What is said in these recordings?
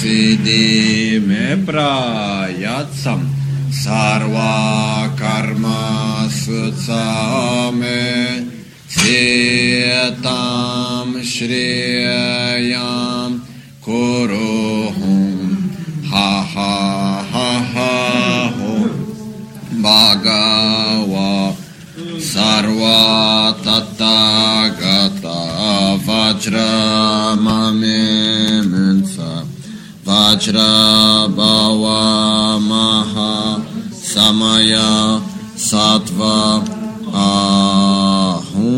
सिदिमेप्रायत्सं सर्वा कर्मसुत्समे सेतां श्रेयां कुरु हुं हा हा हा हा हुं भगवा सर्वा तत्ता गता वज्रममे वज्रभवामः समय सत्व आहूं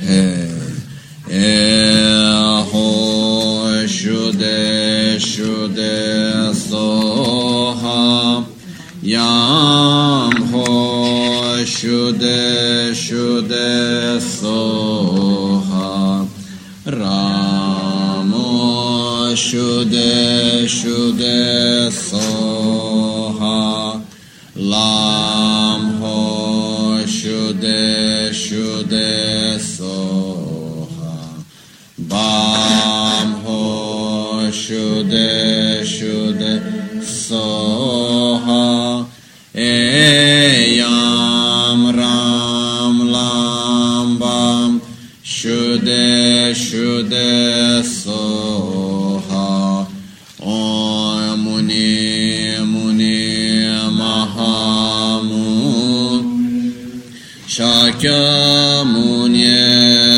फे एहो शुदे शुदे सोहा या Shude Shude Soha Lam Ho Shude Shude Soha Bam Ho Shude Shude Soha Shakyamuni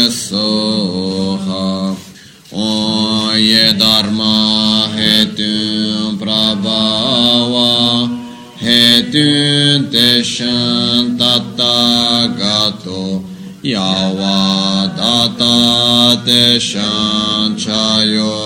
Soha Oye Dharma Hetun Prabhava Hetun Teshan Tathagato Yava Data Teshan Chayo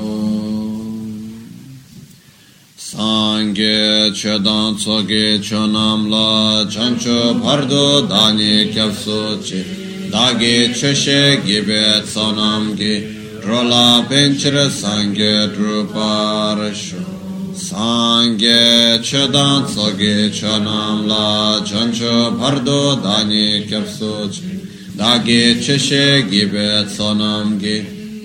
Sangye chedan tsoge chonam la chancho pardo dani kyapso chi. Dagi cheshe gibe tsonam gi drola benchira sangye druparasho Sangye chedan tsoge chonam la chancho pardo dani kyapso chi. Dagi cheshe gibe tsonam gi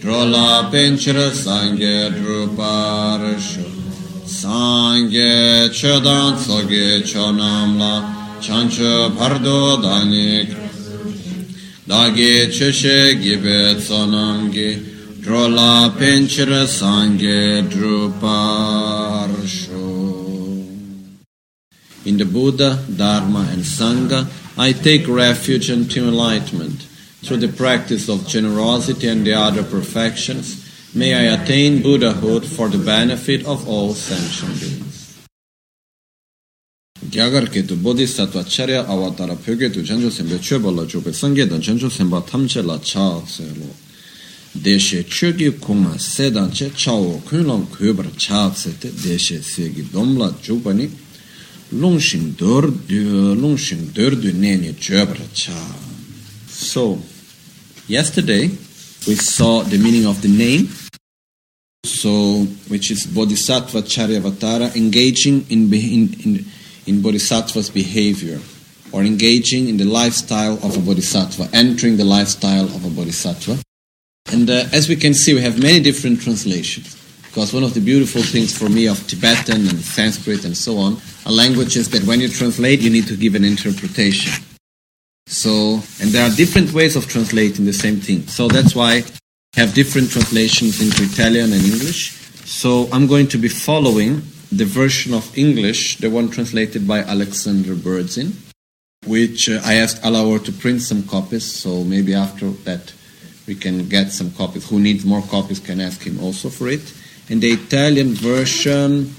drola benchira sangye druparasho Chonam la chancho pardo danik gibe druparsho In the Buddha, Dharma and Sangha, I take refuge unto enlightenment. Through the practice of generosity and the other perfections, may I attain Buddhahood for the benefit of all sentient beings. gyagar ketu bodhisattva charya avatara pyogetu janjo sembe chöbala chobe sangedan janjo semba tamche la cha selo. Deshe chögi kuma sedan che chao kunlam kubar cha sete deshe segi domla chupani lungshin dor du lungshin dor du chöbra cha. So yesterday we saw the meaning of the name so which is bodhisattva charyavatara engaging in, in, in, in bodhisattva's behavior or engaging in the lifestyle of a bodhisattva entering the lifestyle of a bodhisattva. And uh, as we can see we have many different translations because one of the beautiful things for me of tibetan and sanskrit and so on are languages that when you translate you need to give an interpretation. So and there are different ways of translating the same thing. So that's why have different translations into Italian and English. So I'm going to be following the version of English, the one translated by Alexander Berzin, which uh, I asked Alawar to print some copies, so maybe after that We can get some copies. Who needs more copies can ask him also for it. And the Italian version,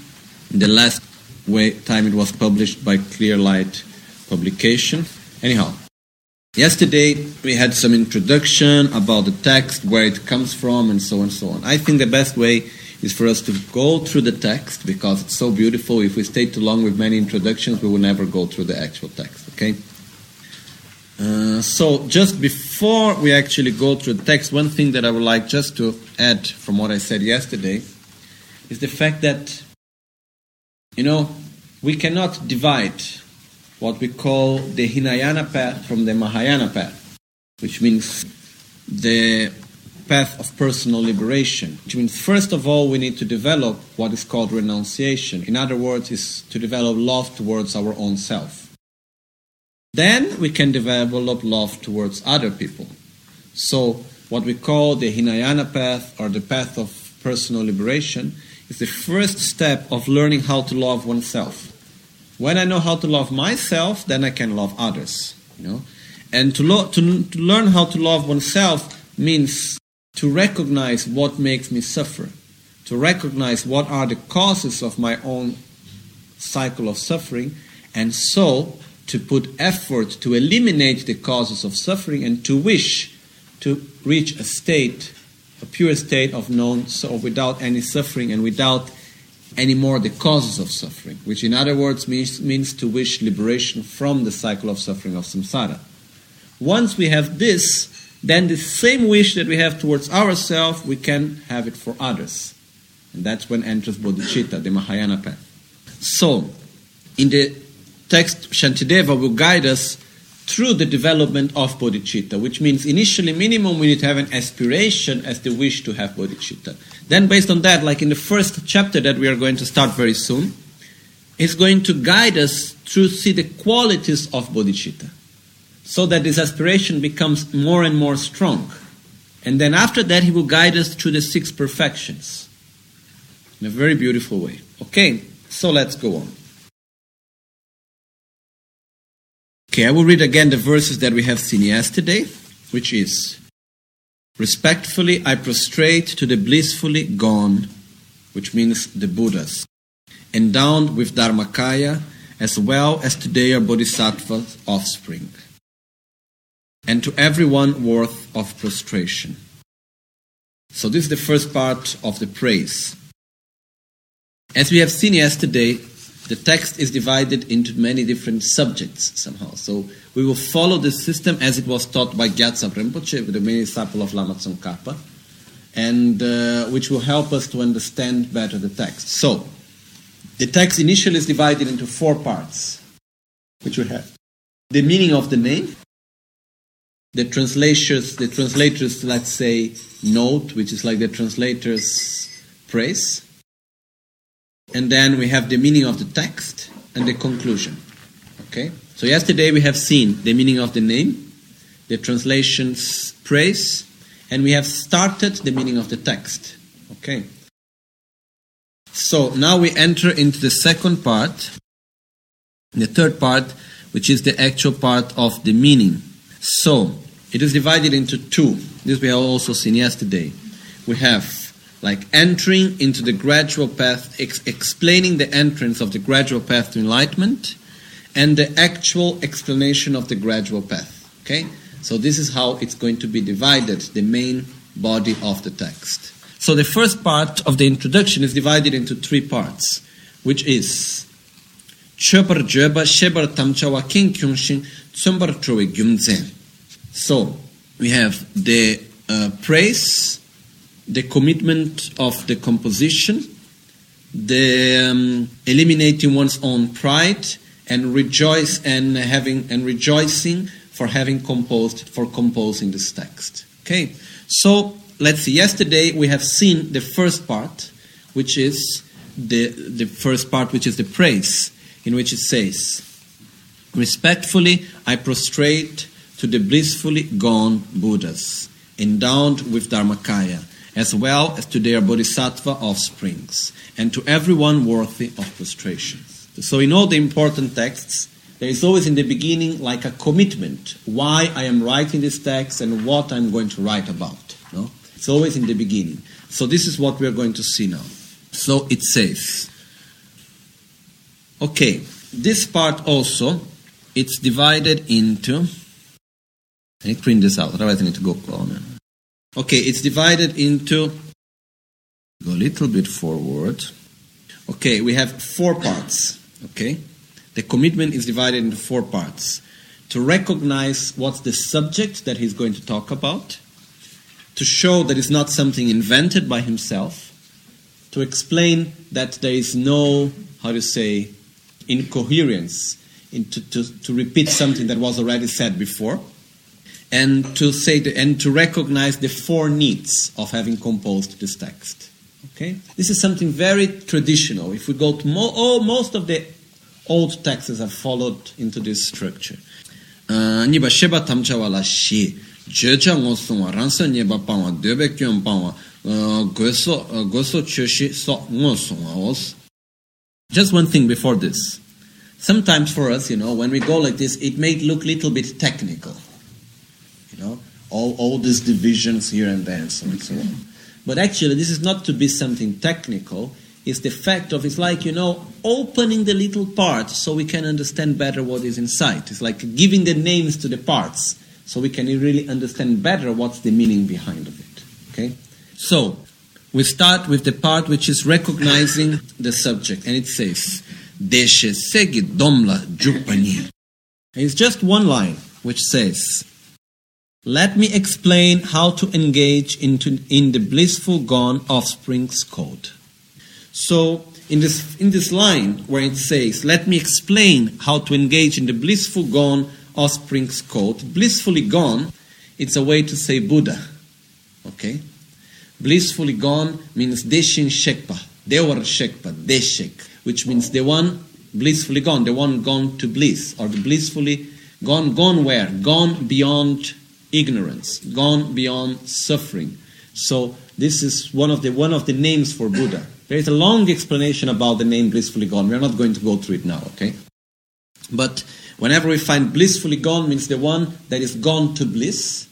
the last way, time it was published by Clearlight Publication. Anyhow, yesterday we had some introduction about the text, where it comes from, and so on and so on. I think the best way is for us to go through the text because it's so beautiful. If we stay too long with many introductions, we will never go through the actual text. Okay? Uh, so, just before we actually go through the text, one thing that I would like just to add from what I said yesterday is the fact that, you know, we cannot divide what we call the Hinayana path from the Mahayana path, which means the path of personal liberation, which means, first of all, we need to develop what is called renunciation. In other words, is to develop love towards our own self. Then we can develop love towards other people. So, what we call the Hinayana path or the path of personal liberation is the first step of learning how to love oneself. When I know how to love myself, then I can love others. You know, and to, lo- to, to learn how to love oneself means to recognize what makes me suffer, to recognize what are the causes of my own cycle of suffering, and so to put effort to eliminate the causes of suffering and to wish to reach a state, a pure state of known, so without any suffering and without any more the causes of suffering, which in other words means, means to wish liberation from the cycle of suffering of samsara. Once we have this, then the same wish that we have towards ourselves, we can have it for others. And that's when enters bodhicitta, the Mahayana path. So, in the text Shantideva will guide us through the development of bodhicitta, which means initially minimum we need to have an aspiration as the wish to have bodhicitta. Then based on that, like in the first chapter that we are going to start very soon, is going to guide us through see the qualities of bodhicitta. So that this aspiration becomes more and more strong. And then after that he will guide us through the six perfections. In a very beautiful way. Okay, so let's go on. Okay, I will read again the verses that we have seen yesterday, which is Respectfully I prostrate to the blissfully gone, which means the Buddhas, endowed with Dharmakaya as well as to their Bodhisattva's offspring, and to everyone worth of prostration. So, this is the first part of the praise. As we have seen yesterday, the text is divided into many different subjects somehow. So we will follow this system as it was taught by Gyatso Rinpoche, the main disciple of Lama Tsongkhapa, and uh, which will help us to understand better the text. So the text initially is divided into four parts, which we have the meaning of the name, the translators, the translators, let's say, note, which is like the translator's praise and then we have the meaning of the text and the conclusion. Okay? So yesterday we have seen the meaning of the name, the translation's praise, and we have started the meaning of the text. Okay? So now we enter into the second part, the third part, which is the actual part of the meaning. So it is divided into two. This we have also seen yesterday. We have like entering into the gradual path, ex- explaining the entrance of the gradual path to enlightenment, and the actual explanation of the gradual path. Okay? So, this is how it's going to be divided, the main body of the text. So, the first part of the introduction is divided into three parts, which is Chöpar Jöba Shebar Tamchawa King Kyungshin Tsumbar Troe Gyumzen. So, we have the uh, praise, the commitment of the composition, the um, eliminating one's own pride, and rejoice and having and rejoicing for having composed for composing this text. Okay, so let's see. Yesterday we have seen the first part, which is the the first part, which is the praise, in which it says, "Respectfully, I prostrate to the blissfully gone Buddhas, endowed with Dharmakaya." As well as to their bodhisattva offsprings, and to everyone worthy of prostration. So, in all the important texts, there is always in the beginning like a commitment why I am writing this text and what I'm going to write about. No? It's always in the beginning. So this is what we're going to see now. So it says, okay, this part also, it's divided into, I need to print this out, otherwise I need to go on. Okay, it's divided into, go a little bit forward. Okay, we have four parts. Okay, the commitment is divided into four parts. To recognize what's the subject that he's going to talk about, to show that it's not something invented by himself, to explain that there is no, how to say, incoherence, in to, to, to repeat something that was already said before, and to say the, and to recognize the four needs of having composed this text. Okay, this is something very traditional. If we go to mo- oh, most of the old texts have followed into this structure. Uh, niba sheba shi, jecha ransa niba debe uh, goso uh, goso so os. Just one thing before this. Sometimes for us, you know, when we go like this, it may look a little bit technical. You know, all, all these divisions here and there and so on and so on. But actually, this is not to be something technical. It's the fact of, it's like, you know, opening the little parts so we can understand better what is inside. It's like giving the names to the parts so we can really understand better what's the meaning behind of it. Okay? So, we start with the part which is recognizing the subject, and it says, Deshe segi domla jupani. It's just one line which says, let me explain how to engage into, in the blissful gone offspring's code. So, in this, in this line where it says, Let me explain how to engage in the blissful gone offspring's code, blissfully gone, it's a way to say Buddha. Okay? Blissfully gone means Deshin Shekpa, Dewar Shekpa, Deshek, which means the one blissfully gone, the one gone to bliss, or the blissfully gone, gone where? Gone beyond ignorance, gone beyond suffering. So this is one of the one of the names for Buddha. There is a long explanation about the name blissfully gone. We are not going to go through it now, okay? But whenever we find blissfully gone means the one that is gone to bliss,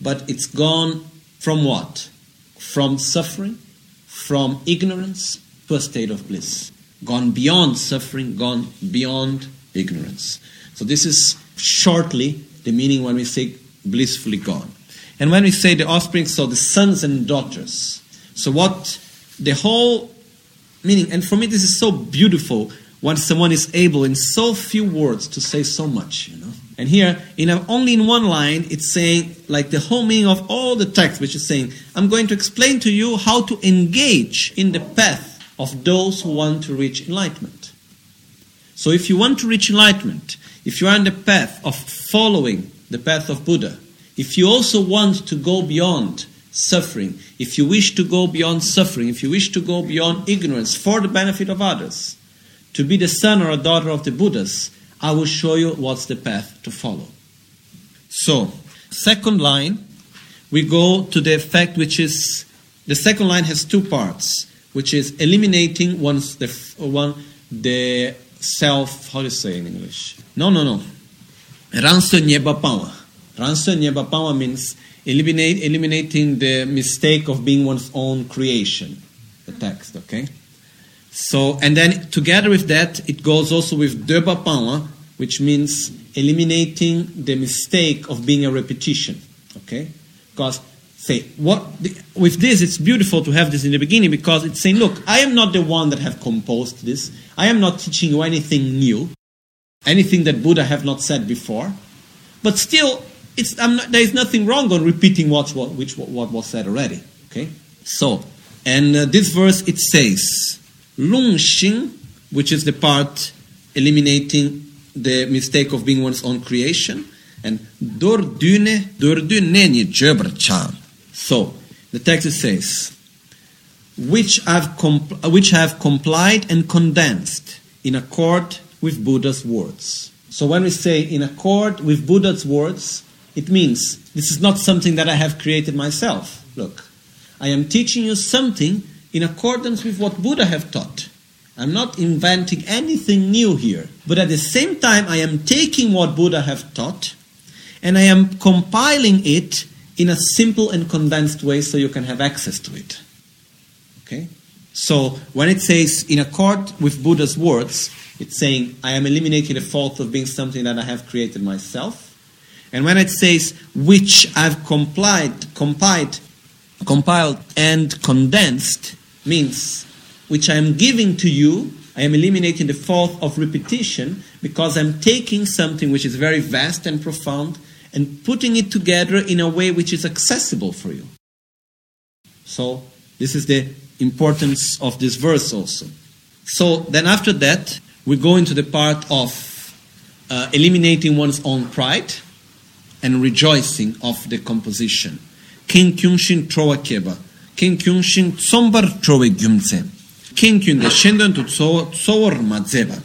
but it's gone from what? From suffering, from ignorance to a state of bliss. Gone beyond suffering, gone beyond ignorance. So this is shortly the meaning when we say blissfully gone. And when we say the offspring, so the sons and daughters. So what the whole meaning, and for me this is so beautiful when someone is able in so few words to say so much, you know. And here, in a, only in one line, it's saying like the whole meaning of all the text, which is saying, I'm going to explain to you how to engage in the path of those who want to reach enlightenment. So if you want to reach enlightenment, if you are on the path of following the path of Buddha, if you also want to go beyond suffering, if you wish to go beyond suffering, if you wish to go beyond ignorance for the benefit of others, to be the son or a daughter of the Buddhas, I will show you what's the path to follow. So, second line, we go to the fact which is the second line has two parts, which is eliminating one's the one the self. How do you say in English? No, no, no. Ranso nyebapawa. Ranso nyebapawa means eliminate eliminating the mistake of being one's own creation. The text, okay. So, and then together with that, it goes also with debapawa, which means eliminating the mistake of being a repetition. Okay? Because, say, what with this, it's beautiful to have this in the beginning because it's saying, look, I am not the one that have composed this. I am not teaching you anything new, anything that Buddha have not said before. But still, not, there is nothing wrong on repeating what, what, which, what was said already. Okay? So, and uh, this verse, it says, Lung Xing, which is the part eliminating the mistake of being one's own creation, and Dordune, Dorduneni Jöbrchan. So, the text says, which have, compl- which have complied and condensed in accord with Buddha's words. So, when we say in accord with Buddha's words, it means this is not something that I have created myself. Look, I am teaching you something in accordance with what Buddha have taught. I'm not inventing anything new here. But at the same time, I am taking what Buddha have taught and I am compiling it in a simple and condensed way so you can have access to it. Okay? So when it says in accord with Buddha's words, it's saying, I am eliminating the fault of being something that I have created myself. And when it says, which I've complied, compiled, compiled and condensed, means which I am giving to you, I am eliminating the fault of repetition because I'm taking something which is very vast and profound and putting it together in a way which is accessible for you. So, this is the importance of this verse also. So, then after that, we go into the part of uh, eliminating one's own pride and rejoicing of the composition. King Kyungshin Troa Keba. King Kyungshin Tsombar Troe Gyumtse. King de Shendon to Tsor Madzeba.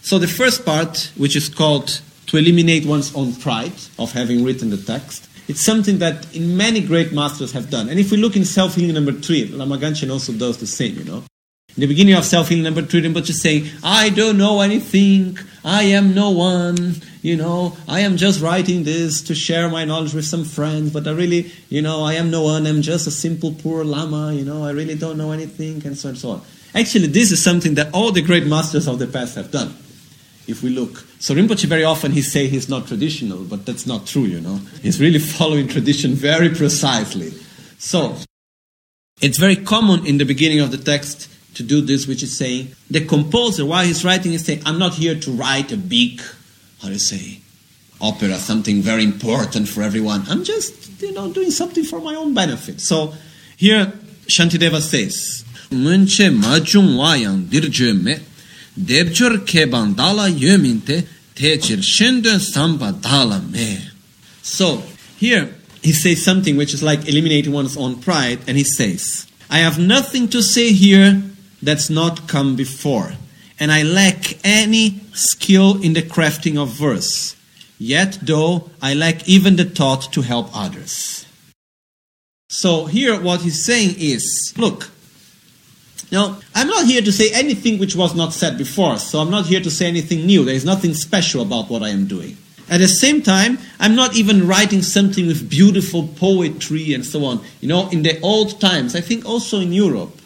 So the first part, which is called to eliminate one's own pride of having written the text, it's something that in many great masters have done. And if we look in self-healing number three, Lama Gangchen also does the same, you know. In the beginning of self-healing number three, Rinpoche is saying, I don't know anything, I am no one, you know, I am just writing this to share my knowledge with some friends, but I really, you know, I am no one, I'm just a simple poor lama, you know, I really don't know anything, and so on and so on. Actually, this is something that all the great masters of the past have done. If we look, so Rinpoche very often he say he's not traditional, but that's not true, you know. He's really following tradition very precisely. So, it's very common in the beginning of the text to do this, which is saying the composer, while he's writing, is saying, I'm not here to write a big, how do you say, opera, something very important for everyone. I'm just, you know, doing something for my own benefit. So here Shantideva says, Munche majung wayang dirjeme, debjur keban dala yöminte, techir shenden samba dala me. So here he says something which is like eliminating one's own pride, and he says, I have nothing to say here that's not come before, and I lack any skill in the crafting of verse. Yet, though, I lack even the thought to help others. So, here what he's saying is look, now, I'm not here to say anything which was not said before, so I'm not here to say anything new. There is nothing special about what I am doing. At the same time, I'm not even writing something with beautiful poetry and so on. You know, in the old times, I think also in Europe,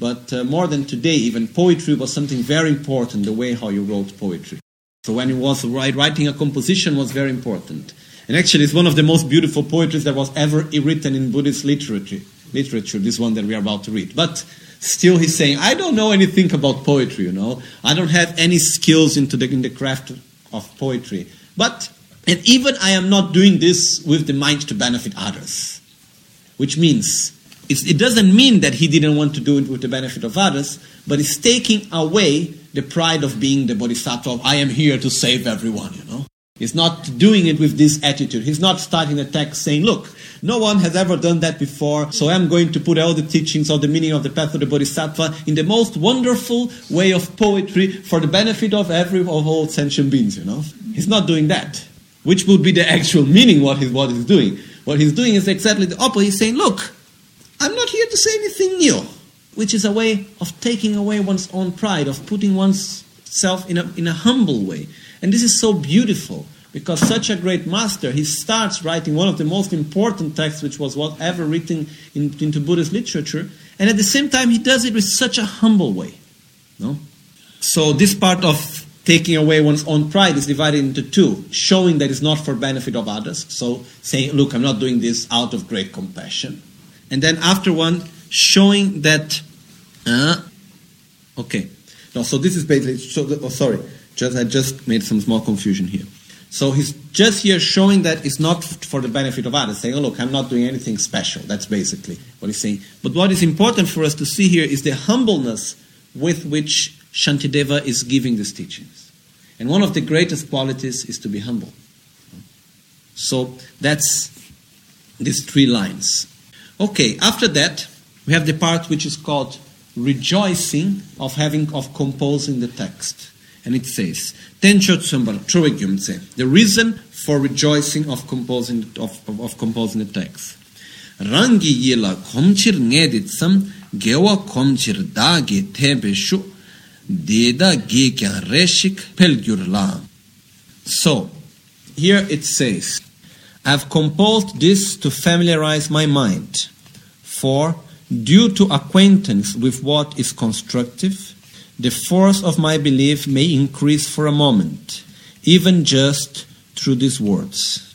but uh, more than today, even poetry was something very important, the way how you wrote poetry. So when it was writing a composition was very important. And actually, it's one of the most beautiful poetries that was ever written in Buddhist literature, literature, this one that we are about to read. But still he's saying, I don't know anything about poetry, you know. I don't have any skills into the, in the craft of poetry. But, and even I am not doing this with the mind to benefit others. Which means, it doesn't mean that he didn't want to do it with the benefit of others, but it's taking away the pride of being the bodhisattva I am here to save everyone, you know. He's not doing it with this attitude. He's not starting the text saying, look, no one has ever done that before, so I'm going to put all the teachings of the meaning of the path of the bodhisattva in the most wonderful way of poetry for the benefit of every of all sentient beings, you know. He's not doing that. Which would be the actual meaning what he's what he's doing. What he's doing is exactly the opposite. He's saying, look, I'm not here to say anything new, which is a way of taking away one's own pride, of putting one's self in a, in a humble way. And this is so beautiful because such a great master, he starts writing one of the most important texts which was ever written in, into Buddhist literature, and at the same time he does it with such a humble way. No? So this part of taking away one's own pride is divided into two, showing that it's not for benefit of others. So saying, look, I'm not doing this out of great compassion. And then after one, showing that, uh, okay. No, so this is basically, so, oh, sorry, just, I just made some small confusion here. So he's just here showing that it's not for the benefit of others, saying, oh, look, I'm not doing anything special. That's basically what he's saying. But what is important for us to see here is the humbleness with which Shantideva is giving these teachings. And one of the greatest qualities is to be humble. So that's these three lines. Okay, after that, we have the part which is called rejoicing of having of composing the text. And it says, the reason for rejoicing of composing of, of, of composing the text. Rangi yila komchir ngedit sam gewa komchir dagi tebe shu dida gi kyan reshik pelgyur la. So, here it says, I've composed this to familiarize my mind, for due to acquaintance with what is constructive, the force of my belief may increase for a moment, even just through these words.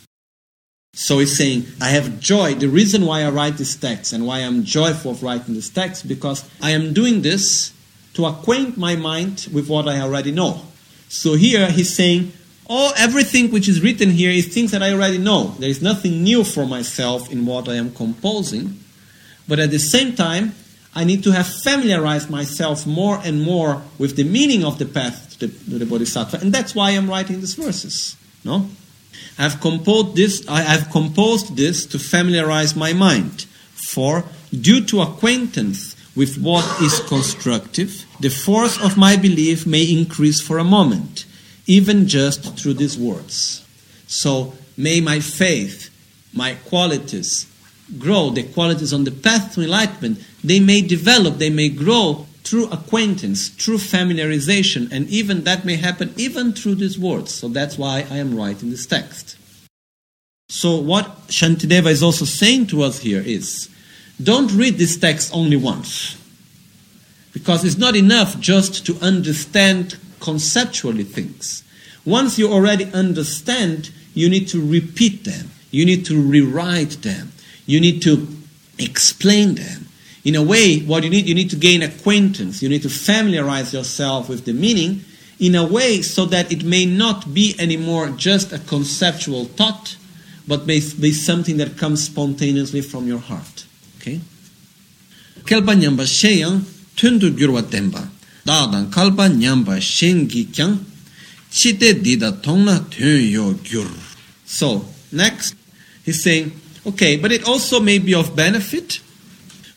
So he's saying, I have joy. The reason why I write this text and why I'm joyful of writing this text, because I am doing this to acquaint my mind with what I already know. So here he's saying, Oh, everything which is written here is things that I already know. There is nothing new for myself in what I am composing. But at the same time, I need to have familiarized myself more and more with the meaning of the path to the, to the Bodhisattva. And that's why I'm writing these verses. No? I've composed this, I have composed this to familiarize my mind. For due to acquaintance with what is constructive, the force of my belief may increase for a moment, even just through these words. So may my faith, my qualities grow, the qualities on the path to enlightenment, they may develop, they may grow through acquaintance, through familiarization, and even that may happen even through these words. So that's why I am writing this text. So what Shantideva is also saying to us here is, don't read this text only once. Because it's not enough just to understand conceptually things. Once you already understand, you need to repeat them. You need to rewrite them. You need to explain them. In a way, what you need, you need to gain acquaintance. You need to familiarize yourself with the meaning in a way so that it may not be anymore just a conceptual thought, but may be something that comes spontaneously from your heart. Okay? Kelpa nyamba sheyang tundu gyurwa gyur. So, next, he's saying, okay, but it also may be of benefit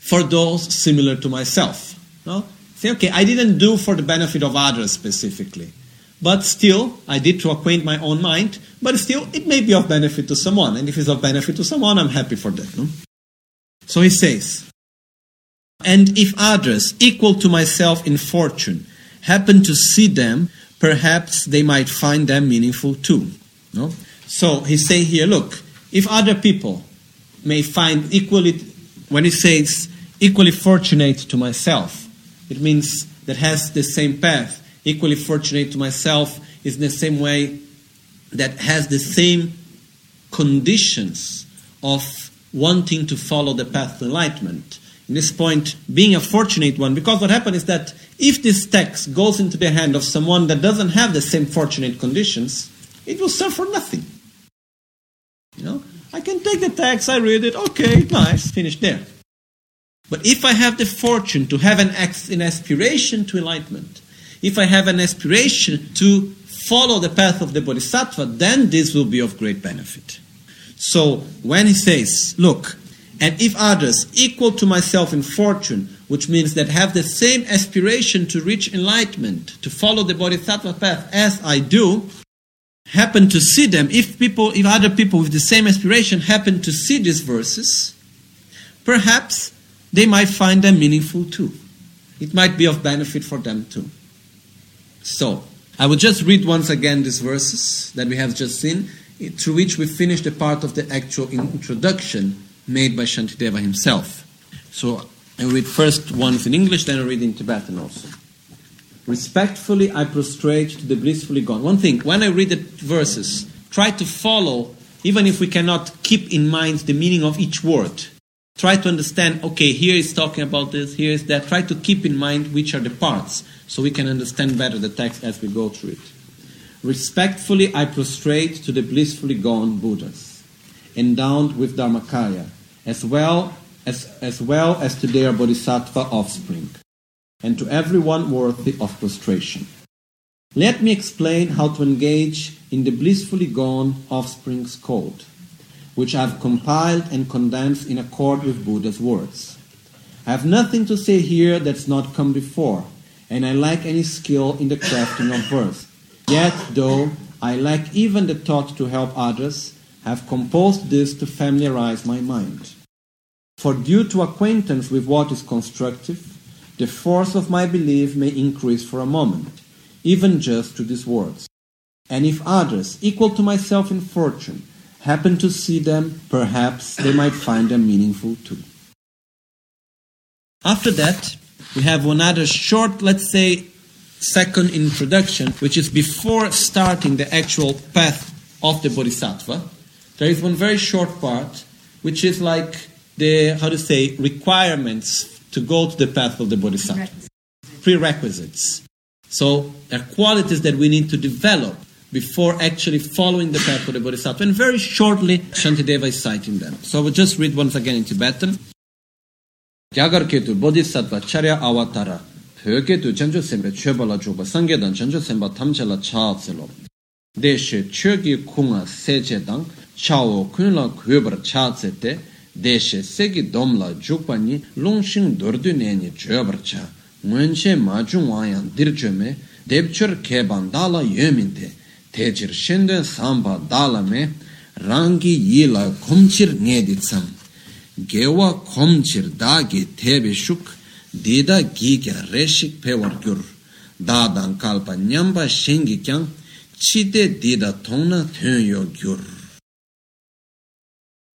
for those similar to myself. No? Say, okay, I didn't do for the benefit of others specifically. But still, I did to acquaint my own mind, but still, it may be of benefit to someone. And if it's of benefit to someone, I'm happy for that. No? So he says, And if others, equal to myself in fortune, happen to see them, perhaps they might find them meaningful too. No? So he's saying here, look, if other people may find equally, when he says equally fortunate to myself, it means that has the same path. Equally fortunate to myself is in the same way that has the same conditions of wanting to follow the path to enlightenment. This point, being a fortunate one, because what happens is that if this text goes into the hand of someone that doesn't have the same fortunate conditions, it will serve for nothing. You know, I can take the text, I read it, okay, nice, finish there. But if I have the fortune to have an, an aspiration to enlightenment, if I have an aspiration to follow the path of the Bodhisattva, then this will be of great benefit. So when he says, look, and if others equal to myself in fortune, which means that have the same aspiration to reach enlightenment, to follow the Bodhisattva path as I do, happen to see them, if people, if other people with the same aspiration happen to see these verses, perhaps they might find them meaningful too. It might be of benefit for them too. So, I will just read once again these verses that we have just seen, through which we finish the part of the actual introduction made by Shantideva himself. So, I read first ones in English, then I read in Tibetan also. Respectfully, I prostrate to the blissfully gone. One thing, when I read the verses, try to follow, even if we cannot keep in mind the meaning of each word try to understand okay here is talking about this here is that try to keep in mind which are the parts so we can understand better the text as we go through it respectfully i prostrate to the blissfully gone buddhas endowed with dharmakaya as well as, as well as to their bodhisattva offspring and to everyone worthy of prostration let me explain how to engage in the blissfully gone offspring's code which I've compiled and condensed in accord with Buddha's words. I have nothing to say here that's not come before, and I lack any skill in the crafting of verse. Yet, though I lack even the thought to help others, I have composed this to familiarize my mind. For due to acquaintance with what is constructive, the force of my belief may increase for a moment, even just to these words. And if others, equal to myself in fortune, happen to see them, perhaps they might find them meaningful too. After that, we have one other short, let's say, second introduction, which is before starting the actual path of the Bodhisattva. There is one very short part, which is like the, how to say, requirements to go to the path of the Bodhisattva. Prerequisites. So, there are qualities that we need to develop before actually following the path of the Bodhisattva. And very shortly, Shantideva is citing them. So I will just read once again in Tibetan. Gyagarketu Bodhisattva Charya Avatara Pyoketu Chancho Sembe Chöbala Choba Sangedan Chancho Semba Tamchala Chaatselo Deshe Chögi Kunga Seche Dang Chao Kunla Kuyobar Chaatsete Deshe Segi Domla Jukpani Longshin Dordu Neni Chöbar Cha. Mwenche Majung Wayan Dirchome Debchur Keban Dala Yöminte Tejir Shenden Samba Dala Me Rangi Yila Kumchir Neditsam gewa komchir dagi tebe shuk dida gigya reshik pewar gyur. Dadan kalpa nyamba shengi kyang chide dida tongna tenyo gyur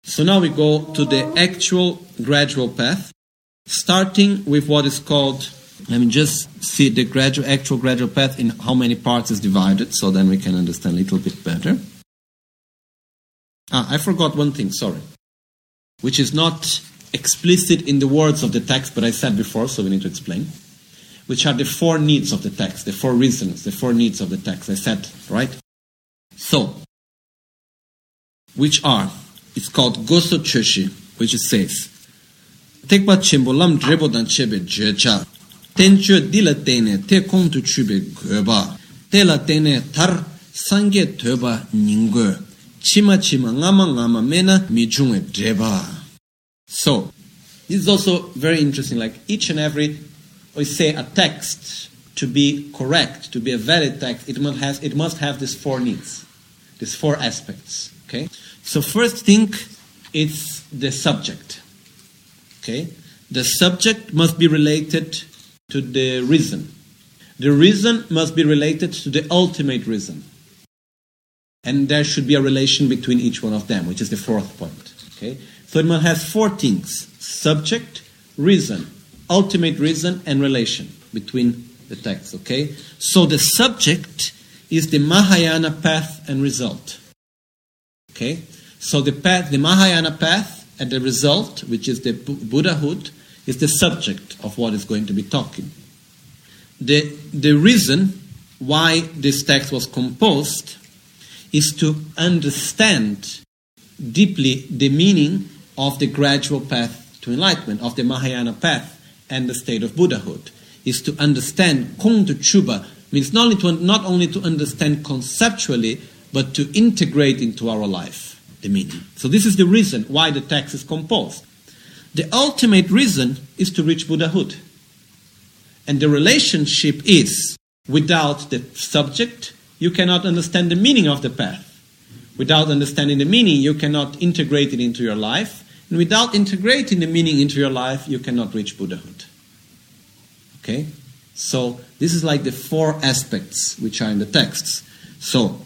so now we go to the actual gradual path starting with what is called let me just see the gradual actual gradual path in how many parts is divided so then we can understand a little bit better ah i forgot one thing sorry which is not explicit in the words of the text, but I said before, so we need to explain, which are the four needs of the text, the four reasons, the four needs of the text. I said, right? So, which are, it's called Goso Choshi, which says, Tekpa Chimbo Lam Drebo Dan Chebe Jecha, Tencho Dila Tene Te Kongtu Chube Goba, Tela Tene Tar Sange Toba Ningwe, chima chima ngama ngama mena mijunge dreba. So, this is also very interesting. Like each and every, we say a text to be correct, to be a valid text, it must have it must have these four needs, these four aspects. Okay. So first thing, it's the subject. Okay. The subject must be related to the reason. The reason must be related to the ultimate reason and there should be a relation between each one of them, which is the fourth point. Okay, so it has four things: subject, reason, ultimate reason, and relation between the texts. Okay, so the subject is the Mahayana path and result. Okay, so the path, the Mahayana path, and the result, which is the Buddhahood, is the subject of what is going to be talking. The the reason why this text was composed is to understand deeply the meaning of the gradual path to enlightenment, of the Mahayana path and the state of Buddhahood, is to understand Kong to Chuba, means not only, to, not only to understand conceptually, but to integrate into our life the meaning. So, this is the reason why the text is composed. The ultimate reason is to reach Buddhahood. And the relationship is without the subject, you cannot understand the meaning of the path. Without understanding the meaning, you cannot integrate it into your life. And without integrating the meaning into your life, you cannot reach Buddhahood. Okay? So, this is like the four aspects which are in the texts. So,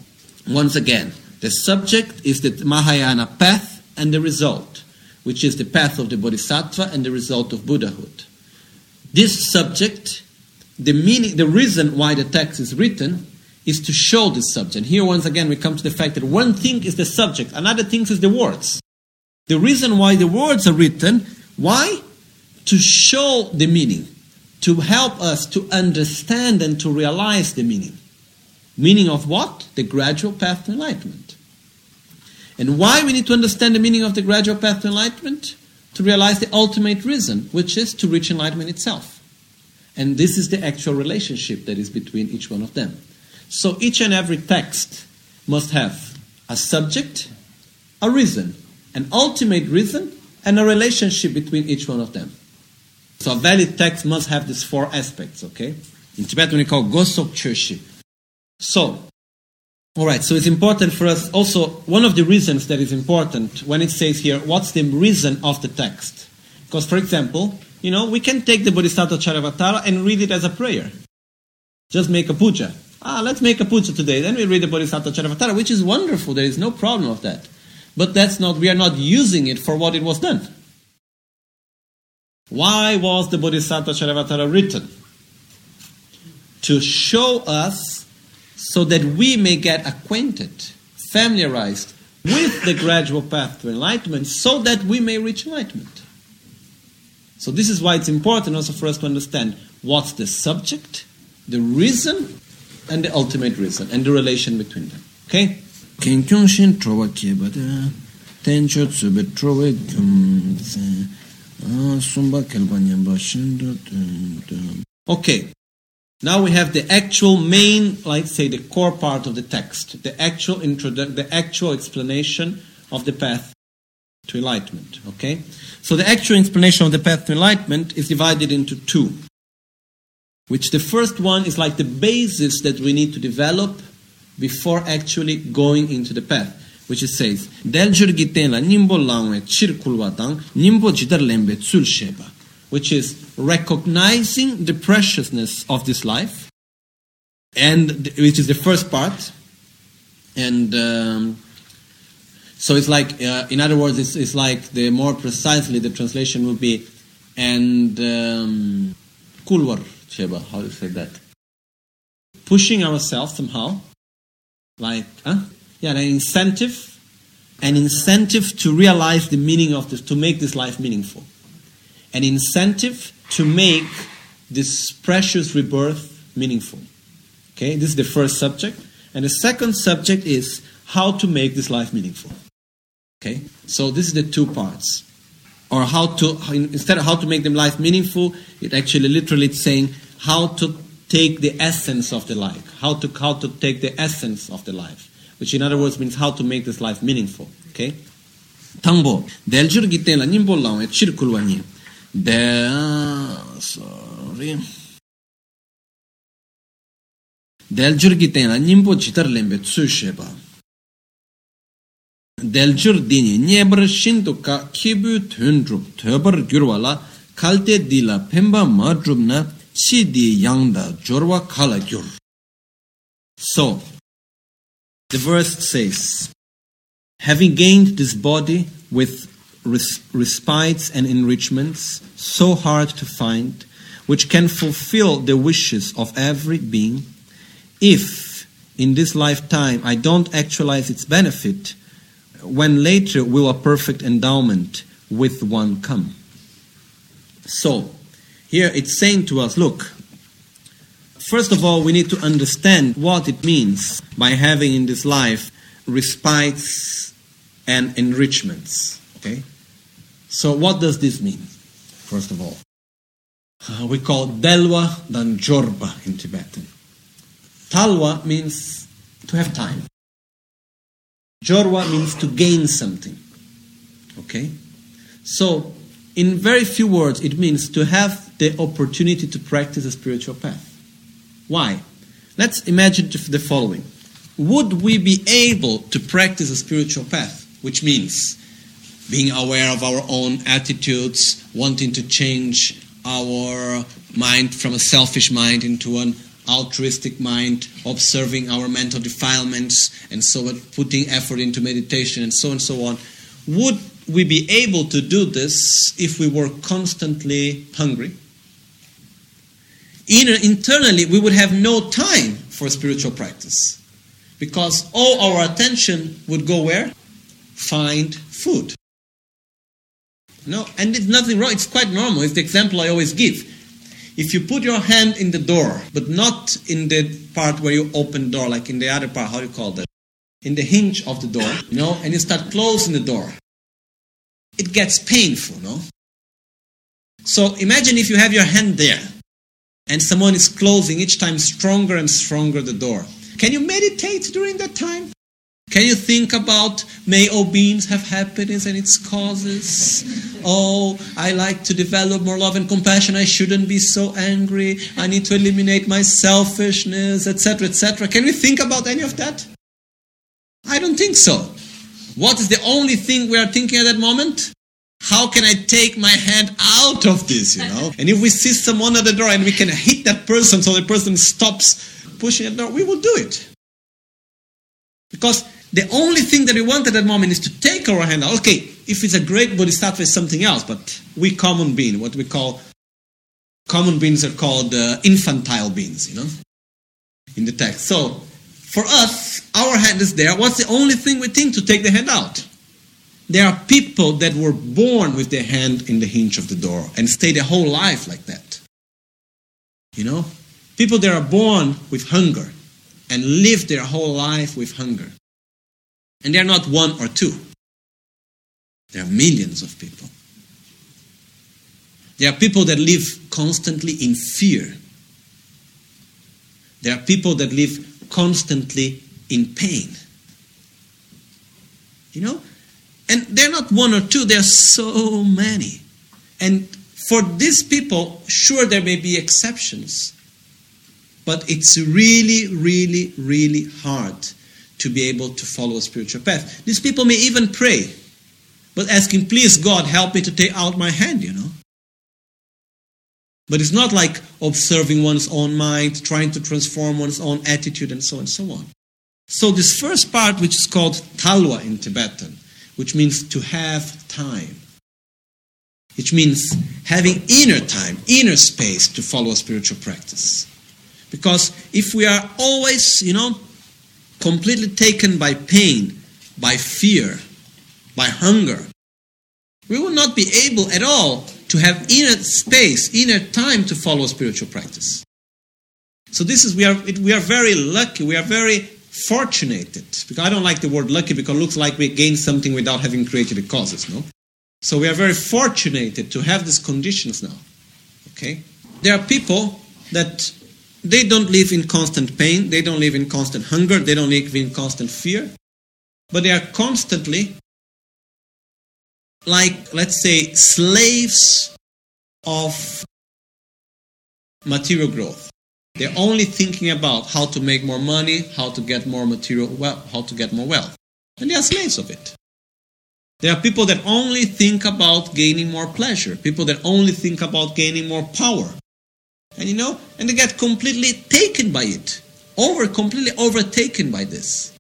once again, the subject is the Mahayana path and the result, which is the path of the Bodhisattva and the result of Buddhahood. This subject, the meaning, the reason why the text is written is to show this subject. Here, once again, we come to the fact that one thing is the subject, another thing is the words. The reason why the words are written, why? To show the meaning, to help us to understand and to realize the meaning. Meaning of what? The gradual path to enlightenment. And why we need to understand the meaning of the gradual path to enlightenment? To realize the ultimate reason, which is to reach enlightenment itself. And this is the actual relationship that is between each one of them. So each and every text must have a subject, a reason, an ultimate reason, and a relationship between each one of them. So a valid text must have these four aspects, okay? In Tibetan we call gosok choshi. So, alright, so it's important for us also, one of the reasons that is important when it says here, what's the reason of the text? Because, for example, You know, we can take the Bodhisattva Charyavatara and read it as a prayer. Just make a puja. Ah, let's make a puja today. Then we read the Bodhisattva Charyavatara, which is wonderful. There is no problem of that. But that's not, we are not using it for what it was done. Why was the Bodhisattva Charyavatara written? To show us so that we may get acquainted, familiarized with the gradual path to enlightenment, so that we may reach enlightenment. So, this is why it's important also for us to understand what's the subject, the reason, and the ultimate reason, and the relation between them. Okay? kebada tencho tsube gyumse sumba kelpa nyamba shindo Okay. Now we have the actual main, like say, the core part of the text, the actual introdu- the actual explanation of the path to enlightenment. Okay, so the actual explanation of the path to enlightenment is divided into two. Which the first one is like the basis that we need to develop before actually going into the path. Which it says, Del la nimbo langwe chirkulwatang nimbo jidar lembe sheba which is recognizing the preciousness of this life, and which is the first part. And um, so it's like, uh, in other words, it's, it's, like the more precisely the translation would be, and um, kulwar sheba. How do you say that? Pushing ourselves somehow, like, huh? yeah, an incentive, an incentive to realize the meaning of this, to make this life meaningful an incentive to make this precious rebirth meaningful. Okay, this is the first subject. And the second subject is how to make this life meaningful. Okay, so this is the two parts. Or how to, instead of how to make them life meaningful, it actually literally it's saying how to take the essence of the life. How to, how to take the essence of the life. Which in other words means how to make this life meaningful. Okay? Tangbo, del jur giten la nimbo lawe chirkulwani. Del, sorry. Del jur ki tena nimbo chitar lembe tsu sheba. Del jur dini nyebar shinto ka kibu tundrup töbar gyurwa la kalte di la pemba madrup na chi di yangda jorwa kala gyur. So, the verse says, having gained this body with res- respites and enrichments so hard to find, which can fulfill the wishes of every being, if in this lifetime I don't actualize its benefit, when later will a perfect endowment with one come? So, here it's saying to us look, first of all, we need to understand what it means by having in this life respites and enrichments. Okay? So, what does this mean, first of all? Uh, we call Delwa dan Jorba in Tibetan. Talwa means to have time. Jorwa means to gain something. Okay? So, in very few words, it means to have the opportunity to practice a spiritual path. Why? Let's imagine the following. Would we be able to practice a spiritual path? Which means being aware of our own attitudes, wanting to change our mind from a selfish mind into an altruistic mind, observing our mental defilements, and so on, putting effort into meditation, and so on and so on. Would we be able to do this if we were constantly hungry? internally, we would have no time for spiritual practice because all our attention would go where? Find food. No, and it's nothing wrong. It's quite normal. It's the example I always give. If you put your hand in the door, but not in the part where you open the door, like in the other part, how do you call that? In the hinge of the door, you know, and you start closing the door, it gets painful, no? So imagine if you have your hand there and someone is closing each time stronger and stronger the door. Can you meditate during that time? Can you think about may all beings have happiness and its causes? Oh, I like to develop more love and compassion. I shouldn't be so angry. I need to eliminate my selfishness, etc., etc. Can we think about any of that? I don't think so. What is the only thing we are thinking at that moment? how can I take my hand out of this, you know? And if we see someone at the door and we can hit that person so the person stops pushing the door, we will do it. Because the only thing that we want at that moment is to take our hand out. Okay, if it's a great bodhisattva, it's something else, but we common being, what we call common beings are called uh, infantile beings, you know, in the text. So, for us, our hand is there. What's the only thing we think to take the hand out? There are people that were born with their hand in the hinge of the door and stay their whole life like that. You know? People that are born with hunger and live their whole life with hunger. And they're not one or two. There are millions of people. There are people that live constantly in fear. There are people that live constantly in pain. You know? And they're not one or two, there are so many. And for these people, sure, there may be exceptions. But it's really, really, really hard to be able to follow a spiritual path. These people may even pray, but asking, please, God, help me to take out my hand, you know. But it's not like observing one's own mind, trying to transform one's own attitude, and so on and so on. So, this first part, which is called talwa in Tibetan, which means to have time, which means having inner time, inner space to follow a spiritual practice. Because if we are always, you know, completely taken by pain, by fear, by hunger, we will not be able at all to have inner space, inner time to follow spiritual practice. So this is we are we are very lucky. We are very fortunated. Because I don't like the word lucky because it looks like we gain something without having created the causes. No. So we are very fortunate to have these conditions now. Okay. There are people that they don't live in constant pain. They don't live in constant hunger. They don't live in constant fear. But they are constantly like, let's say, slaves of material growth. They're only thinking about how to make more money, how to get more material wealth, how to get more wealth. And they are slaves of it. There are people that only think about gaining more pleasure, people that only think about gaining more power. And you know, and they get completely taken by it, over completely overtaken by this.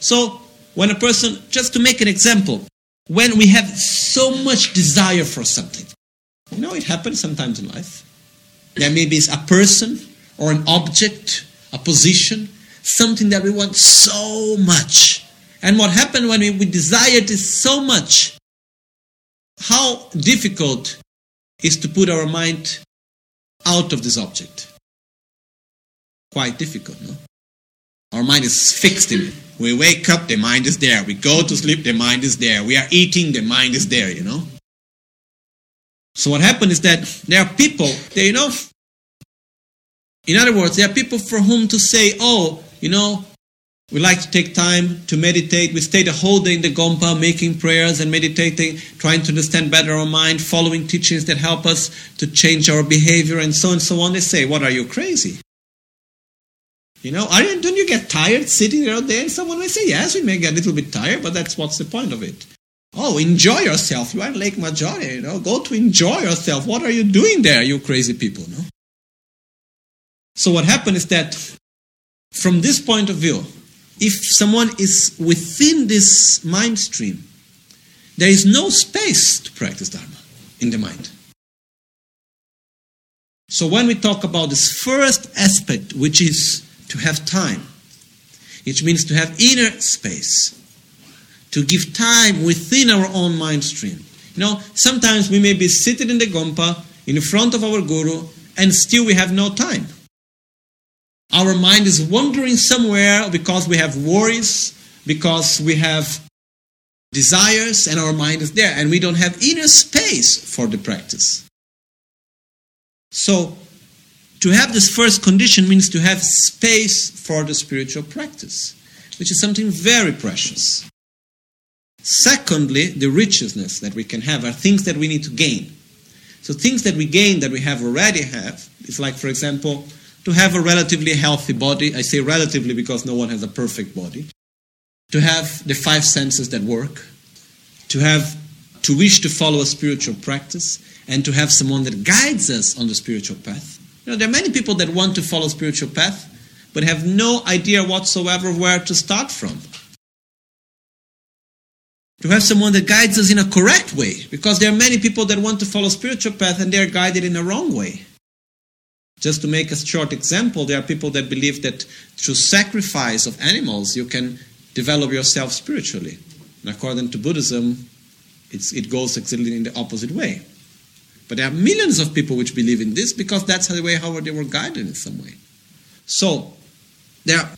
So, when a person, just to make an example, when we have so much desire for something. You know, it happens sometimes in life. There may be a person or an object, a position, something that we want so much. And what happens when we, we desire it so much? How difficult is to put our mind out of this object? Quite difficult, no? Our mind is fixed in it. We wake up, the mind is there. We go to sleep, the mind is there. We are eating, the mind is there, you know. So what happened is that there are people, they, you know, in other words, there are people for whom to say, oh, you know, we like to take time to meditate. We stay the whole day in the Gompa making prayers and meditating, trying to understand better our mind, following teachings that help us to change our behavior and so on and so on. They say, What are you crazy? You know, are you, don't you get tired sitting there all day? And someone may say, yes, we may get a little bit tired, but that's what's the point of it. Oh, enjoy yourself. You are in Lake Maggiore, you know. Go to enjoy yourself. What are you doing there, you crazy people, no? So what happened is that from this point of view, if someone is within this mind stream, there is no space to practice Dharma in the mind. So when we talk about this first aspect, which is to have time. It means to have inner space, to give time within our own mind stream. You know, sometimes we may be seated in the Gompa in front of our Guru and still we have no time. Our mind is wandering somewhere because we have worries, because we have desires, and our mind is there, and we don't have inner space for the practice. So, to have this first condition means to have space for the spiritual practice, which is something very precious. Secondly, the richness that we can have are things that we need to gain. So things that we gain that we have already have is like, for example, to have a relatively healthy body. I say relatively because no one has a perfect body. To have the five senses that work. To have to wish to follow a spiritual practice and to have someone that guides us on the spiritual path. You know, there are many people that want to follow spiritual path but have no idea whatsoever where to start from. To have someone that guides us in a correct way, because there are many people that want to follow spiritual path and they are guided in a wrong way. Just to make a short example, there are people that believe that through sacrifice of animals you can develop yourself spiritually. And according to Buddhism, it goes exactly in the opposite way. But there are millions of people which believe in this because that's the way how they were guided in some way. So, there,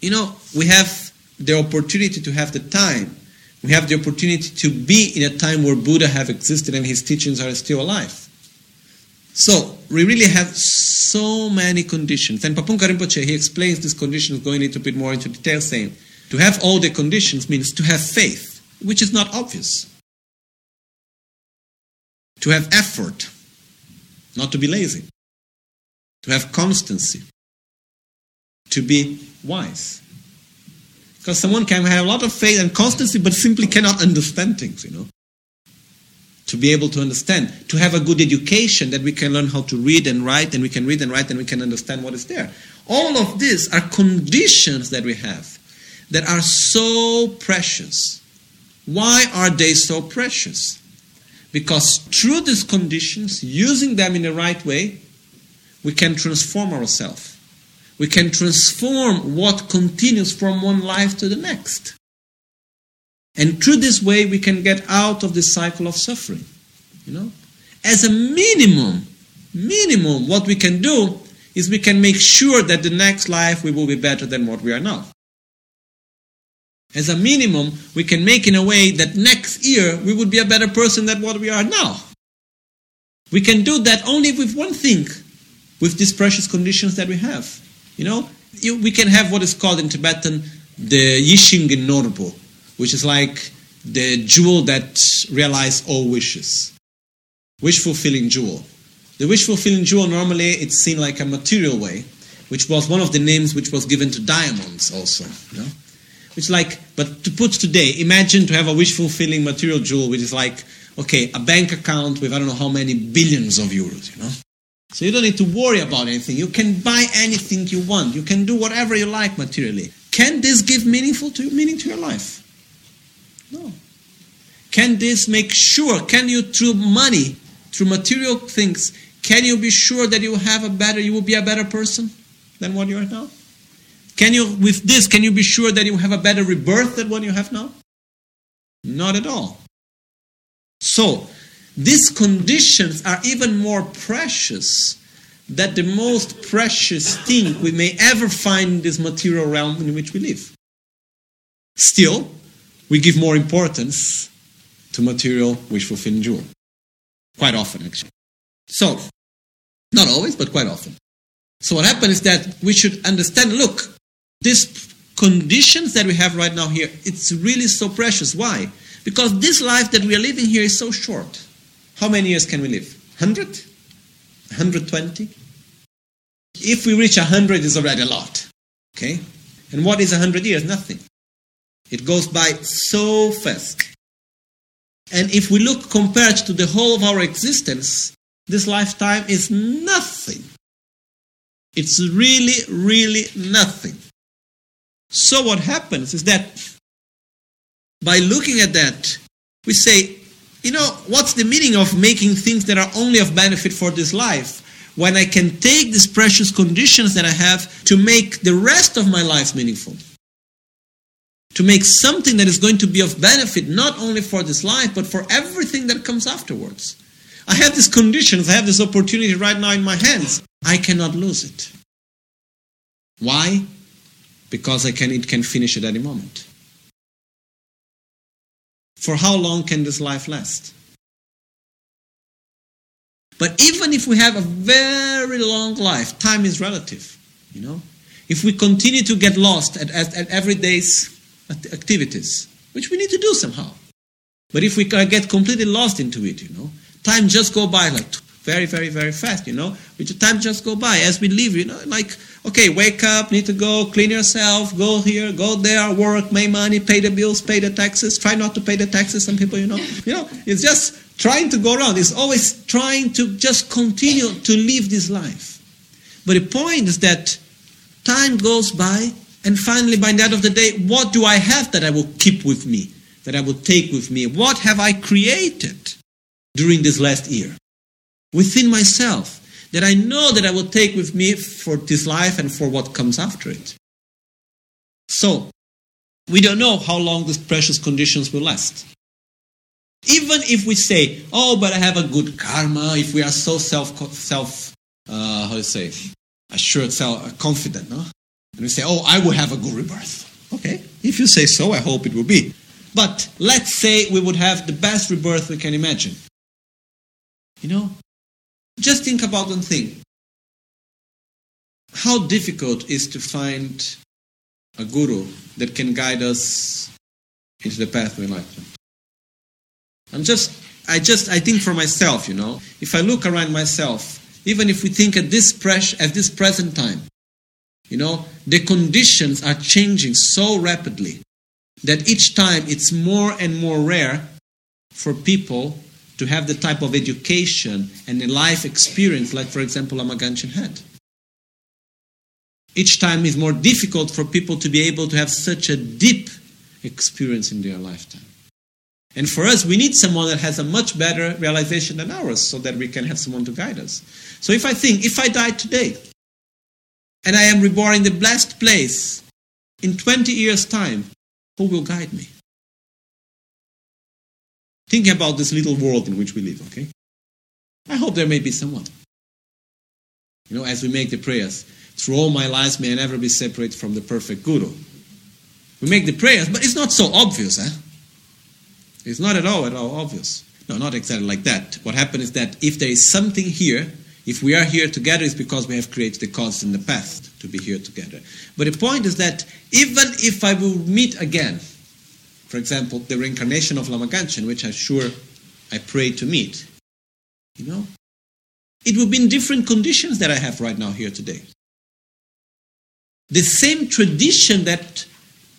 you know, we have the opportunity to have the time. We have the opportunity to be in a time where Buddha have existed and his teachings are still alive. So, we really have so many conditions. And Pabongka Rinpoche, he explains these conditions going into a little bit more into detail, saying, to have all the conditions means to have faith, which is not obvious. To have effort, not to be lazy. To have constancy, to be wise. Because someone can have a lot of faith and constancy but simply cannot understand things, you know. To be able to understand, to have a good education that we can learn how to read and write, and we can read and write and we can understand what is there. All of these are conditions that we have that are so precious. Why are they so precious? Because through these conditions, using them in the right way, we can transform ourselves. We can transform what continues from one life to the next. And through this way, we can get out of this cycle of suffering. You know, as a minimum, minimum, what we can do is we can make sure that the next life we will be better than what we are now. As a minimum, we can make in a way that next year we would be a better person than what we are now. We can do that only with one thing, with these precious conditions that we have. You know, we can have what is called in Tibetan the Yishingen Norpo, which is like the jewel that realizes all wishes. Wish fulfilling jewel. The wish fulfilling jewel normally it's seen like a material way, which was one of the names which was given to diamonds also. You know? Which like, but to put today, imagine to have a wish fulfilling material jewel, which is like, okay, a bank account with I don't know how many billions of euros, you know? So you don't need to worry about anything. You can buy anything you want. You can do whatever you like materially. Can this give meaningful to meaning to your life? No. Can this make sure? Can you through money, through material things, can you be sure that you have a better you will be a better person than what you are now? Can you with this can you be sure that you have a better rebirth than what you have now? Not at all. So, these conditions are even more precious than the most precious thing we may ever find in this material realm in which we live. Still, we give more importance to material wish fulfilling jewel. Quite often, actually. So, not always, but quite often. So, what happens is that we should understand look, these conditions that we have right now here, it's really so precious. Why? Because this life that we are living here is so short. How many years can we live? 100? 120? If we reach 100, it's already a lot. Okay? And what is 100 years? Nothing. It goes by so fast. And if we look compared to the whole of our existence, this lifetime is nothing. It's really, really nothing. So what happens is that by looking at that, we say, you know, what's the meaning of making things that are only of benefit for this life when I can take these precious conditions that I have to make the rest of my life meaningful? To make something that is going to be of benefit not only for this life, but for everything that comes afterwards. I have these conditions, I have this opportunity right now in my hands. I cannot lose it. Why? Because I can, it can finish at any moment. For how long can this life last? But even if we have a very long life, time is relative, you know. If we continue to get lost at, at, at everyday's activities, which we need to do somehow. But if we get completely lost into it, you know, time just go by like very, very, very fast, you know. Just, time just go by as we live, you know, like, okay, wake up, need to go, clean yourself, go here, go there, work, make money, pay the bills, pay the taxes, try not to pay the taxes, some people, you know. You know, it's just trying to go around. It's always trying to just continue to live this life. But the point is that time goes by, and finally, by the end of the day, what do I have that I will keep with me, that I will take with me? What have I created during this last year? within myself that I know that I will take with me for this life and for what comes after it. So, we don't know how long these precious conditions will last. Even if we say, "Oh, but I have a good karma," if we are so self self uh, how to say assured, self confident, no? And we say, "Oh, I will have a good rebirth." Okay, if you say so, I hope it will be. But let's say we would have the best rebirth we can imagine. You know, just think about one thing. How difficult is to find a guru that can guide us into the path of enlightenment? I'm just, I just, I think for myself, you know, if I look around myself, even if we think at this pres- at this present time, you know, the conditions are changing so rapidly that each time it's more and more rare for people to have the type of education and a life experience like, for example, Lama Gangchen had. Each time is more difficult for people to be able to have such a deep experience in their lifetime. And for us, we need someone that has a much better realization than ours so that we can have someone to guide us. So if I think, if I die today, and I am reborn in the blessed place in 20 years' time, who will guide me? Think about this little world in which we live, okay? I hope there may be someone. You know, as we make the prayers, through all my lives may I never be separated from the perfect Guru. We make the prayers, but it's not so obvious, eh? It's not at all at all obvious. No, not exactly like that. What happens is that if there is something here, if we are here together, it's because we have created the cause in the past to be here together. But the point is that even if I will meet again, for example, the reincarnation of Lama Gangchen, which I'm sure I pray to meet, you know, it would be in different conditions that I have right now here today. The same tradition that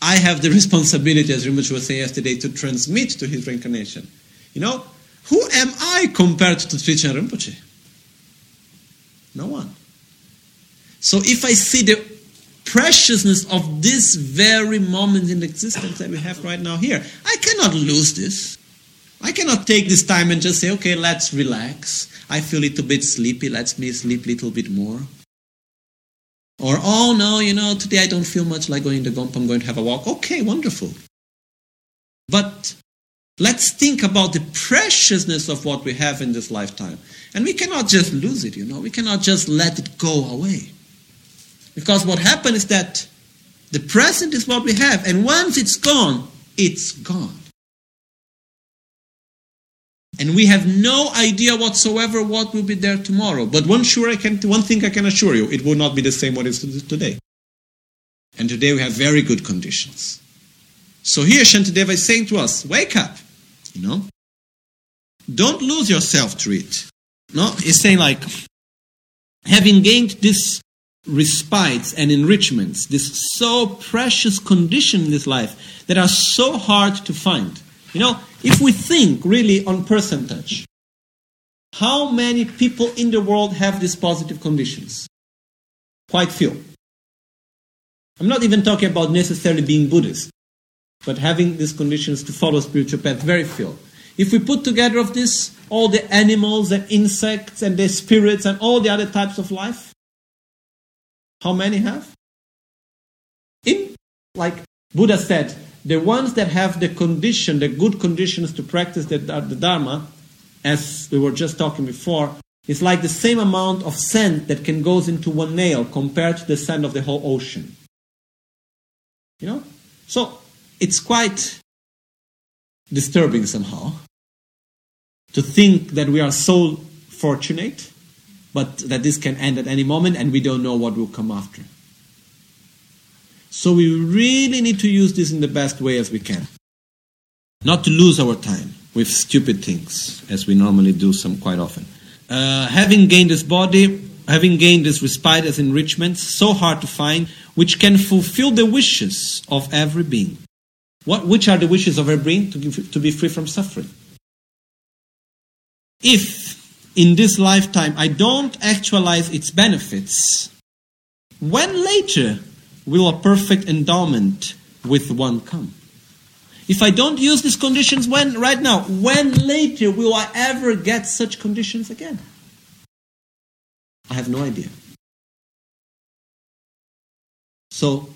I have the responsibility, as Rinpoche was saying yesterday, to transmit to his reincarnation. You know, who am I compared to Trijang Rinpoche? No one. So if I see the preciousness of this very moment in existence that we have right now here. I cannot lose this. I cannot take this time and just say, okay, let's relax. I feel a little bit sleepy, let's me sleep a little bit more. Or, oh no, you know, today I don't feel much like going to Gompa, I'm going to have a walk. Okay, wonderful. But let's think about the preciousness of what we have in this lifetime. And we cannot just lose it, you know, we cannot just let it go away. Because what happens is that the present is what we have, and once it's gone, it's gone. And we have no idea whatsoever what will be there tomorrow. But one sure I can one thing I can assure you, it will not be the same what is today. And today we have very good conditions. So here Shantideva is saying to us, wake up. You know? Don't lose yourself to it. No, he's saying like having gained this respites and enrichments, this so precious condition in this life that are so hard to find. You know, if we think really on percentage, how many people in the world have these positive conditions? Quite few. I'm not even talking about necessarily being Buddhist, but having these conditions to follow spiritual path, very few. If we put together of this all the animals and insects and the spirits and all the other types of life, how many have? In, like Buddha said, the ones that have the condition, the good conditions to practice the, uh, the Dharma, as we were just talking before, is like the same amount of sand that can goes into one nail compared to the sand of the whole ocean. You know? So it's quite disturbing somehow to think that we are so fortunate but that this can end at any moment and we don't know what will come after. So we really need to use this in the best way as we can. Not to lose our time with stupid things, as we normally do some quite often. uh, having gained this body, having gained this respite as enrichment, so hard to find, which can fulfill the wishes of every being. What, which are the wishes of her brain To, give, to be free from suffering. If in this lifetime I don't actualize its benefits, when later will a perfect endowment with one come? If I don't use these conditions when right now, when later will I ever get such conditions again? I have no idea. So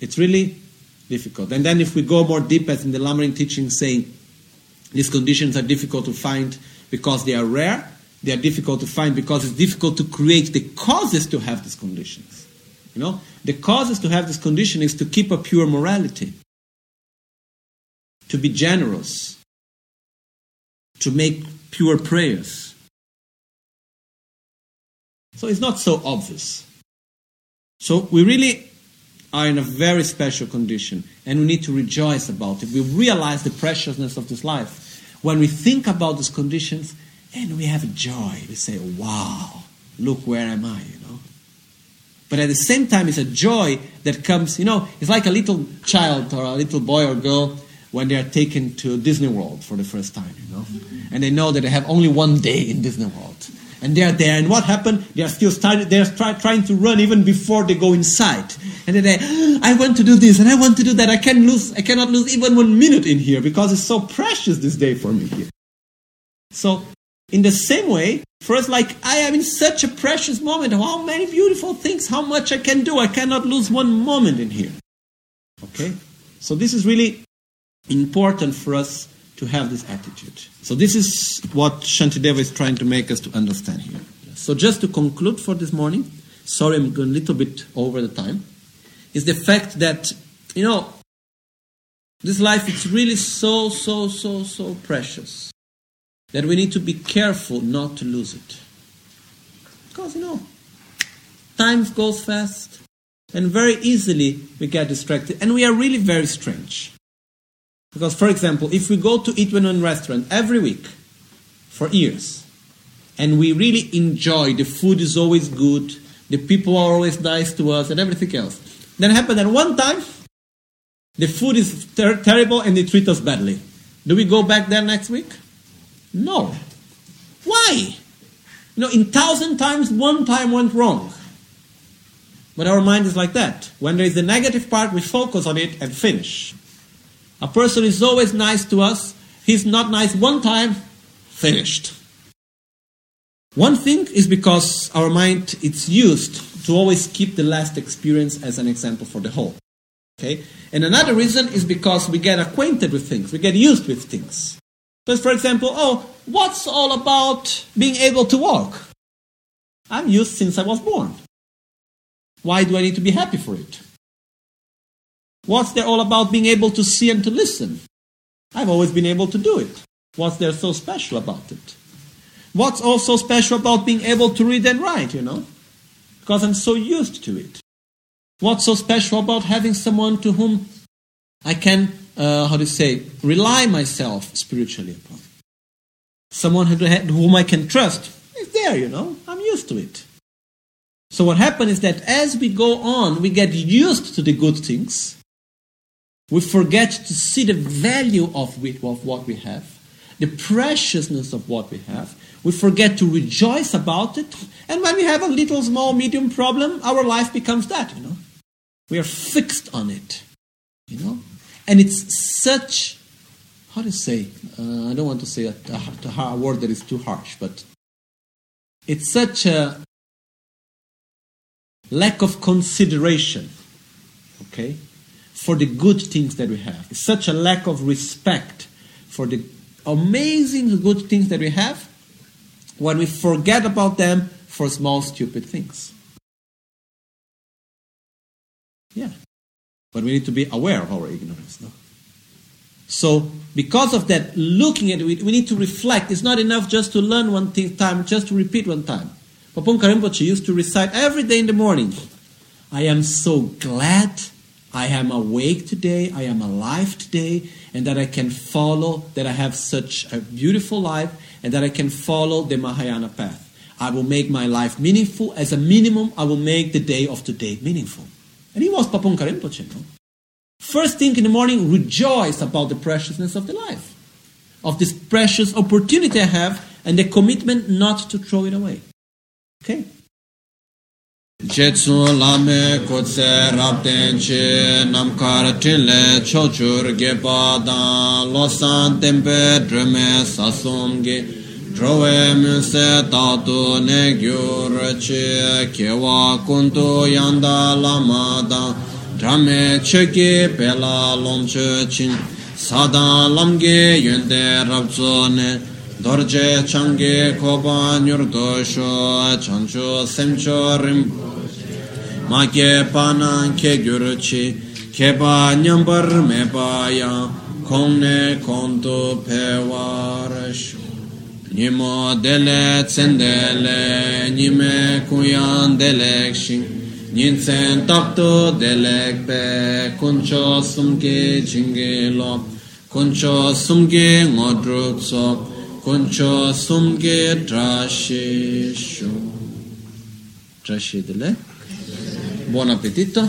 it's really difficult. And then if we go more deep as in the Lamrim teaching saying these conditions are difficult to find because they are rare, they are difficult to find because it's difficult to create the causes to have these conditions. You know, the causes to have this condition is to keep a pure morality, to be generous, to make pure prayers. So it's not so obvious. So we really are in a very special condition and we need to rejoice about it. We realize the preciousness of this life. When we think about these conditions and we have joy, we say, wow, look where am I, you know. But at the same time, it's a joy that comes, you know, it's like a little child or a little boy or girl when they are taken to Disney World for the first time, you know. Mm-hmm. And they know that they have only one day in Disney World. And they're there, and what happened? They are still starting, they're try, trying to run even before they go inside. And then they, I want to do this, and I want to do that. I can lose, I cannot lose even one minute in here because it's so precious this day for me here. So, in the same way, for us, like I am in such a precious moment. How many beautiful things, how much I can do. I cannot lose one moment in here. Okay? So this is really important for us to have this attitude. So this is what Shantideva is trying to make us to understand here. So just to conclude for this morning, sorry I'm going a little bit over the time, is the fact that, you know, this life is really so, so, so, so precious that we need to be careful not to lose it. Because, you know, time goes fast and very easily we get distracted and we are really very strange. Because, for example, if we go to eat in a restaurant every week for years, and we really enjoy, the food is always good, the people are always nice to us, and everything else. Then happened that one time, the food is ter- terrible and they treat us badly. Do we go back there next week? No. Why? You know, in thousand times, one time went wrong. But our mind is like that. When there is the negative part, we focus on it and finish. A person is always nice to us. He's not nice one time, finished. One thing is because our mind is used to always keep the last experience as an example for the whole. Okay? And another reason is because we get acquainted with things, we get used with things. So, for example, oh, what's all about being able to walk? I'm used since I was born. Why do I need to be happy for it? What's there all about being able to see and to listen? I've always been able to do it. What's there so special about it? What's also special about being able to read and write, you know? Because I'm so used to it. What's so special about having someone to whom I can, uh, how to say, rely myself spiritually upon? Someone whom I can trust is there, you know? I'm used to it. So what happens is that as we go on, we get used to the good things we forget to see the value of, it, of what we have, the preciousness of what we have. We forget to rejoice about it. And when we have a little, small, medium problem, our life becomes that, you know. We are fixed on it, you know. And it's such, how to say, uh, I don't want to say a, a, a word that is too harsh, but it's such a lack of consideration, okay? for the good things that we have. It's such a lack of respect for the amazing good things that we have when we forget about them for small, stupid things. Yeah. But we need to be aware of our ignorance. No? So, because of that, looking at it, we need to reflect. It's not enough just to learn one thing time, just to repeat one time. Papon Rinpoche used to recite every day in the morning. I am so glad I am awake today, I am alive today, and that I can follow, that I have such a beautiful life, and that I can follow the Mahayana path. I will make my life meaningful. As a minimum, I will make the day of today meaningful. And he was Papon Rinpoche. No? First thing in the morning, rejoice about the preciousness of the life, of this precious opportunity I have, and the commitment not to throw it away. Okay? Jetsu lame kotse rapten che namkar tinle chochur gepa dan losan tempe drume sasum ge drowe munse tatu ne gyur che kewa kuntu yanda lama dan drame cheke pela lomche chin sadan lamge yunde rabzo ne. Dorje change koba nyurdo sho chancho semcho rim ma che panan nan kye gyur chi, kye nyambar me pa yang, kong ne kong tu pe war. Nimo dele tsen nime kuyan delek shing, nin tsen tak tu kuncho sumke chingi kuncho sumke ngodrup kuncho sumke trashi shu. Trashi dele? Buon appetito